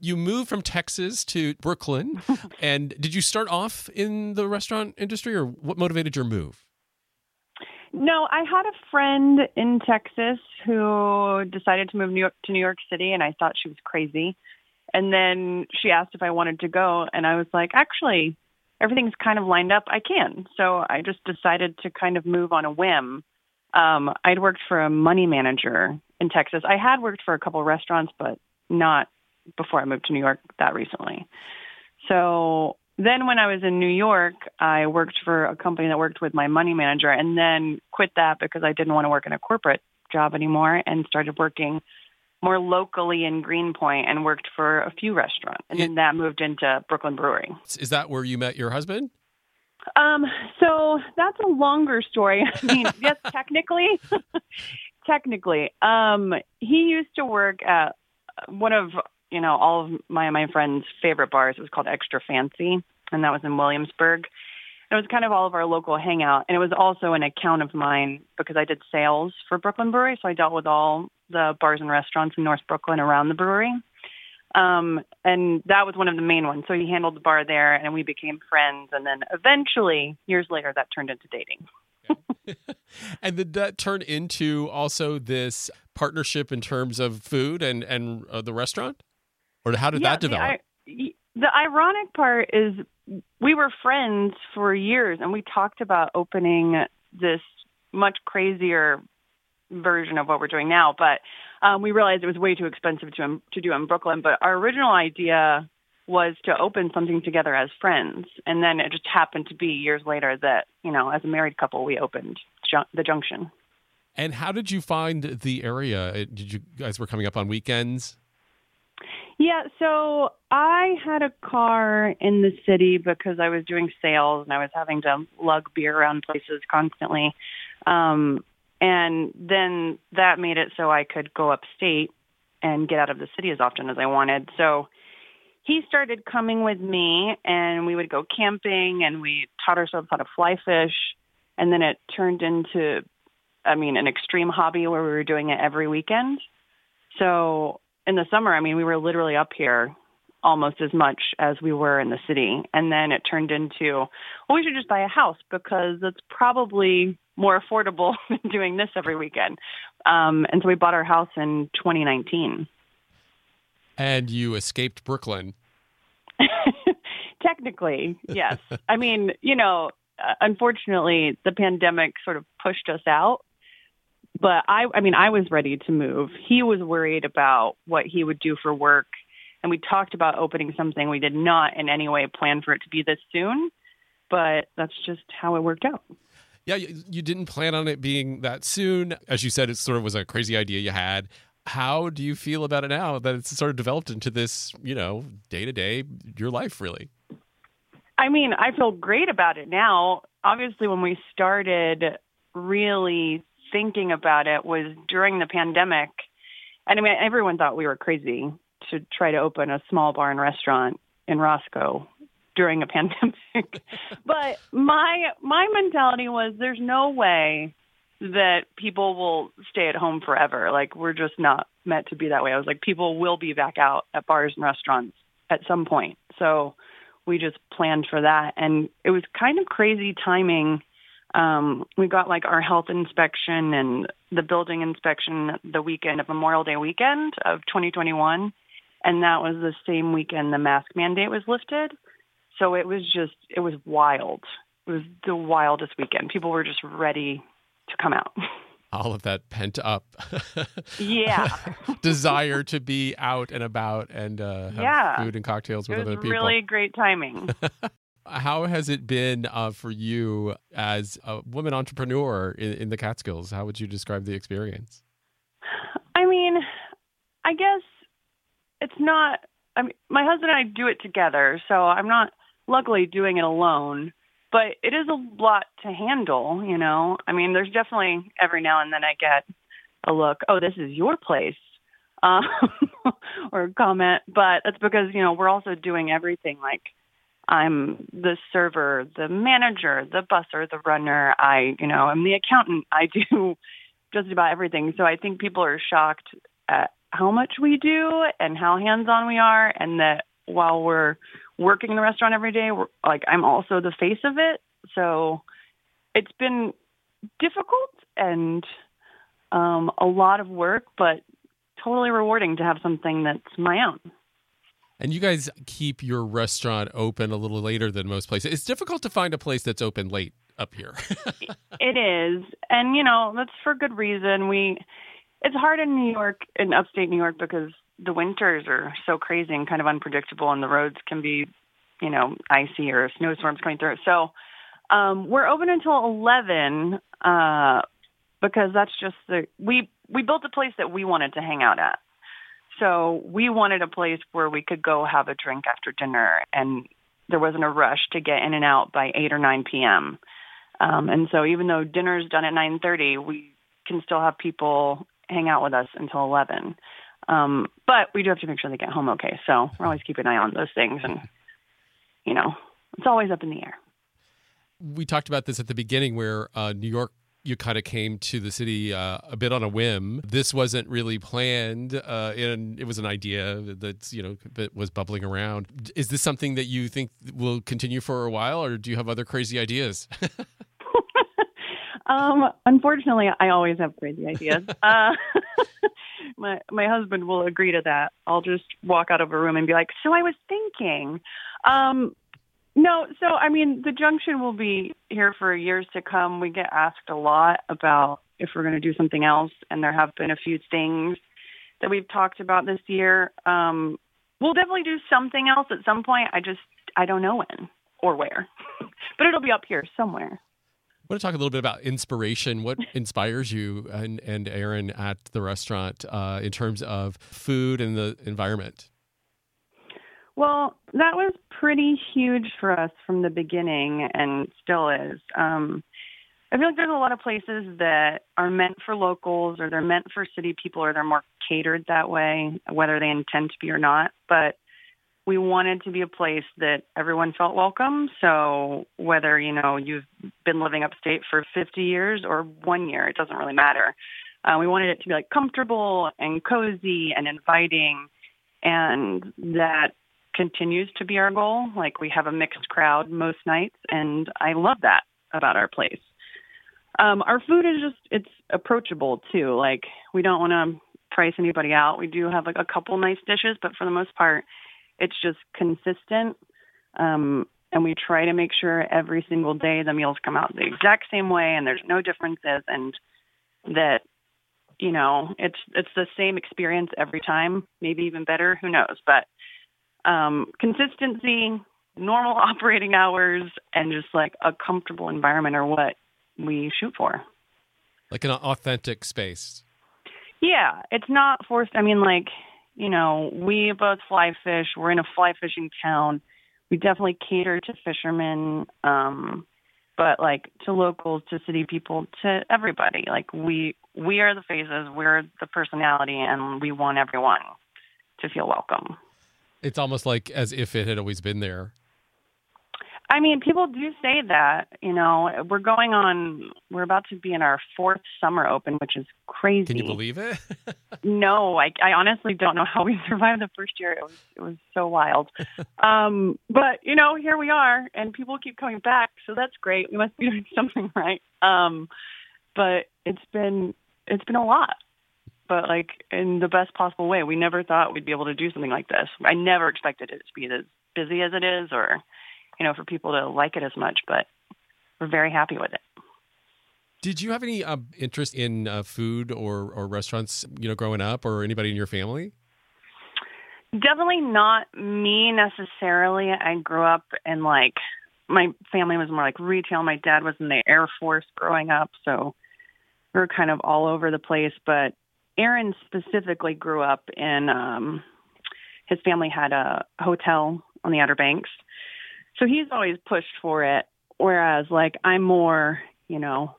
You moved from Texas to Brooklyn. and did you start off in the restaurant industry or what motivated your move? No, I had a friend in Texas who decided to move New York to New York City, and I thought she was crazy. And then she asked if I wanted to go, and I was like, actually, everything's kind of lined up. I can. So I just decided to kind of move on a whim. Um, I'd worked for a money manager in Texas. I had worked for a couple of restaurants, but not before I moved to New York that recently. So then when I was in New York, I worked for a company that worked with my money manager and then quit that because I didn't want to work in a corporate job anymore and started working more locally in Greenpoint and worked for a few restaurants. And then that moved into Brooklyn Brewery. Is that where you met your husband? Um, so that's a longer story. I mean, yes, technically, technically, um, he used to work at one of you know all of my my friends' favorite bars. It was called Extra Fancy, and that was in Williamsburg. It was kind of all of our local hangout, and it was also an account of mine because I did sales for Brooklyn Brewery, so I dealt with all the bars and restaurants in North Brooklyn around the brewery. Um, and that was one of the main ones. So he handled the bar there, and we became friends. And then eventually, years later, that turned into dating. and did that turn into also this partnership in terms of food and and uh, the restaurant, or how did yeah, that develop? The, the ironic part is we were friends for years, and we talked about opening this much crazier version of what we're doing now. But um, we realized it was way too expensive to to do in Brooklyn. But our original idea was to open something together as friends, and then it just happened to be years later that you know, as a married couple, we opened the Junction. And how did you find the area? Did you guys were coming up on weekends? Yeah, so I had a car in the city because I was doing sales and I was having to lug beer around places constantly. Um, and then that made it so I could go upstate and get out of the city as often as I wanted. So he started coming with me and we would go camping and we taught ourselves how to fly fish. And then it turned into, I mean, an extreme hobby where we were doing it every weekend. So in the summer, I mean, we were literally up here almost as much as we were in the city. And then it turned into, well, we should just buy a house because it's probably more affordable than doing this every weekend. Um, and so we bought our house in 2019. And you escaped Brooklyn. Technically, yes. I mean, you know, uh, unfortunately, the pandemic sort of pushed us out. But I, I mean, I was ready to move. He was worried about what he would do for work. And we talked about opening something. We did not in any way plan for it to be this soon, but that's just how it worked out. Yeah, you didn't plan on it being that soon. As you said, it sort of was a crazy idea you had. How do you feel about it now that it's sort of developed into this, you know, day to day, your life really? I mean, I feel great about it now. Obviously, when we started really thinking about it was during the pandemic. And I mean, everyone thought we were crazy to try to open a small bar and restaurant in Roscoe during a pandemic. but my my mentality was there's no way that people will stay at home forever. Like we're just not meant to be that way. I was like people will be back out at bars and restaurants at some point. So we just planned for that and it was kind of crazy timing. Um we got like our health inspection and the building inspection the weekend of Memorial Day weekend of 2021 and that was the same weekend the mask mandate was lifted. So it was just, it was wild. It was the wildest weekend. People were just ready to come out. All of that pent up, yeah, desire to be out and about and uh, have yeah. food and cocktails with other people. Really great timing. How has it been uh, for you as a woman entrepreneur in, in the Catskills? How would you describe the experience? I mean, I guess it's not. I mean, my husband and I do it together, so I'm not luckily doing it alone. But it is a lot to handle, you know. I mean, there's definitely every now and then I get a look, oh, this is your place, um, or a comment. But that's because you know we're also doing everything. Like I'm the server, the manager, the busser, the runner. I, you know, I'm the accountant. I do just about everything. So I think people are shocked at how much we do and how hands-on we are and that while we're working in the restaurant every day, we're, like I'm also the face of it. So it's been difficult and um, a lot of work, but totally rewarding to have something that's my own. And you guys keep your restaurant open a little later than most places. It's difficult to find a place that's open late up here. it is. And you know, that's for good reason. We it's hard in New York in upstate New York because the winters are so crazy and kind of unpredictable and the roads can be, you know, icy or snowstorms coming through. So um we're open until 11 uh because that's just the we we built a place that we wanted to hang out at. So we wanted a place where we could go have a drink after dinner and there wasn't a rush to get in and out by 8 or 9 p.m. Um, and so even though dinner's done at 9:30, we can still have people hang out with us until 11. Um, but we do have to make sure they get home okay. So we're always keeping an eye on those things, and you know, it's always up in the air. We talked about this at the beginning, where uh, New York you kind of came to the city uh, a bit on a whim. This wasn't really planned, uh, and it was an idea that you know that was bubbling around. Is this something that you think will continue for a while, or do you have other crazy ideas? um, unfortunately, I always have crazy ideas. uh, my my husband will agree to that. I'll just walk out of a room and be like, "So I was thinking." Um, no, so I mean, the junction will be here for years to come. We get asked a lot about if we're going to do something else, and there have been a few things that we've talked about this year. Um, we'll definitely do something else at some point. I just I don't know when or where, but it'll be up here somewhere. I want to talk a little bit about inspiration. What inspires you and, and Aaron at the restaurant uh, in terms of food and the environment? Well, that was pretty huge for us from the beginning and still is. Um, I feel like there's a lot of places that are meant for locals or they're meant for city people or they're more catered that way, whether they intend to be or not. But we wanted to be a place that everyone felt welcome. So whether, you know, you've been living upstate for 50 years or one year, it doesn't really matter. Uh, we wanted it to be like comfortable and cozy and inviting and that continues to be our goal. Like we have a mixed crowd most nights, and I love that about our place. Um, our food is just it's approachable too. Like we don't want to price anybody out. We do have like a couple nice dishes, but for the most part, it's just consistent. Um, and we try to make sure every single day the meals come out the exact same way and there's no differences and that you know it's it's the same experience every time maybe even better who knows but um, consistency, normal operating hours, and just like a comfortable environment are what we shoot for. Like an authentic space. Yeah, it's not forced. I mean, like, you know, we both fly fish. We're in a fly fishing town. We definitely cater to fishermen, um, but like to locals, to city people, to everybody. Like we we are the faces, we're the personality, and we want everyone to feel welcome. It's almost like as if it had always been there. I mean, people do say that. You know, we're going on. We're about to be in our fourth summer open, which is crazy. Can you believe it? no, I, I honestly don't know how we survived the first year. It was it was so wild. um, but you know, here we are, and people keep coming back, so that's great. We must be doing something right. Um, but it's been it's been a lot but like in the best possible way. We never thought we'd be able to do something like this. I never expected it to be as busy as it is or, you know, for people to like it as much, but we're very happy with it. Did you have any uh, interest in uh, food or, or restaurants, you know, growing up or anybody in your family? Definitely not me necessarily. I grew up in like, my family was more like retail. My dad was in the Air Force growing up. So we were kind of all over the place. But Aaron specifically grew up in um his family had a hotel on the Outer Banks. So he's always pushed for it whereas like I'm more, you know,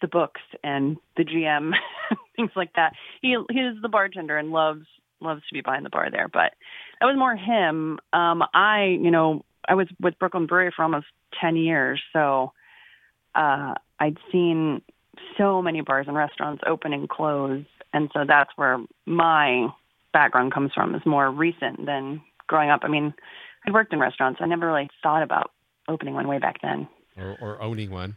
the books and the GM things like that. He he's the bartender and loves loves to be behind the bar there, but that was more him. Um I, you know, I was with Brooklyn Brewery for almost 10 years, so uh I'd seen so many bars and restaurants open and close and so that's where my background comes from. Is more recent than growing up. I mean, I worked in restaurants. I never really thought about opening one way back then, or, or owning one.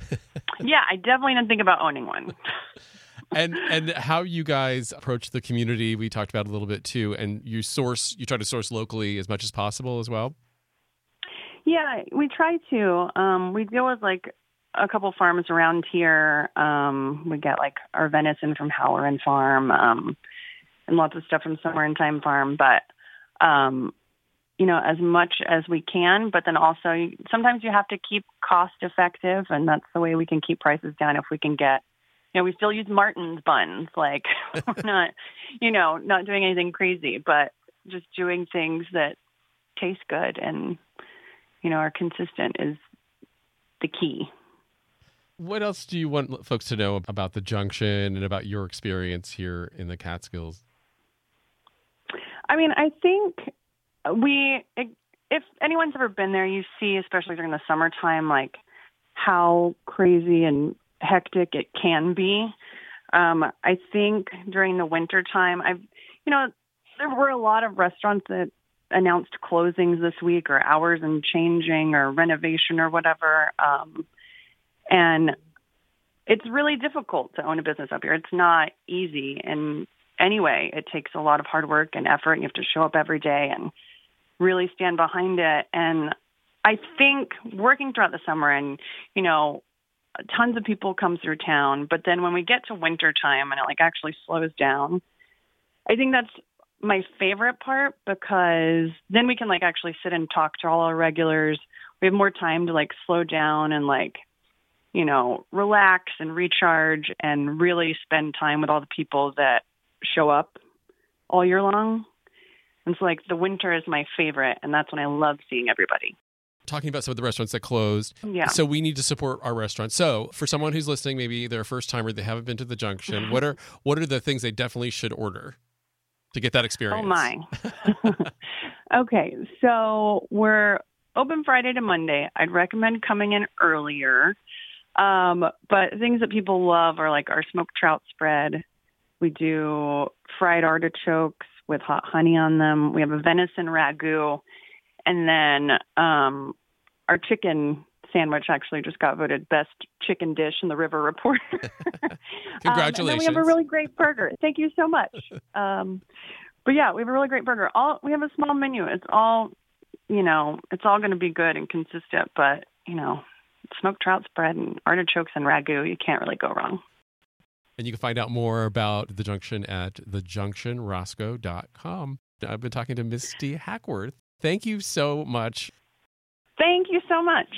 yeah, I definitely didn't think about owning one. and and how you guys approach the community we talked about a little bit too and you source you try to source locally as much as possible as well yeah we try to um we deal with like a couple farms around here um we get like our venison from Halloran farm um and lots of stuff from Summer in Time farm but um you know as much as we can but then also sometimes you have to keep cost effective and that's the way we can keep prices down if we can get you know, we still use Martin's buns. Like we're not, you know, not doing anything crazy, but just doing things that taste good and, you know, are consistent is the key. What else do you want folks to know about the junction and about your experience here in the Catskills? I mean, I think we, if anyone's ever been there, you see, especially during the summertime, like how crazy and hectic it can be. Um, I think during the winter time, I've, you know, there were a lot of restaurants that announced closings this week or hours and changing or renovation or whatever. Um, and it's really difficult to own a business up here. It's not easy. And anyway, it takes a lot of hard work and effort. And You have to show up every day and really stand behind it. And I think working throughout the summer and, you know, tons of people come through town, but then when we get to winter time and it like actually slows down, I think that's my favorite part because then we can like actually sit and talk to all our regulars. We have more time to like slow down and like you know, relax and recharge and really spend time with all the people that show up all year long. And so like the winter is my favorite and that's when I love seeing everybody talking about some of the restaurants that closed. Yeah. So we need to support our restaurants. So for someone who's listening, maybe they're a first timer, they haven't been to the junction. what are what are the things they definitely should order to get that experience? Oh my. okay, so we're open Friday to Monday. I'd recommend coming in earlier. Um, but things that people love are like our smoked trout spread. We do fried artichokes with hot honey on them. We have a venison ragu and then um, our chicken sandwich actually just got voted best chicken dish in the River Report. Congratulations! Um, and then we have a really great burger. Thank you so much. Um, but yeah, we have a really great burger. All we have a small menu. It's all, you know, it's all going to be good and consistent. But you know, smoked trout spread and artichokes and ragu, you can't really go wrong. And you can find out more about the Junction at thejunctionroscoe.com. I've been talking to Misty Hackworth Thank you so much. Thank you so much.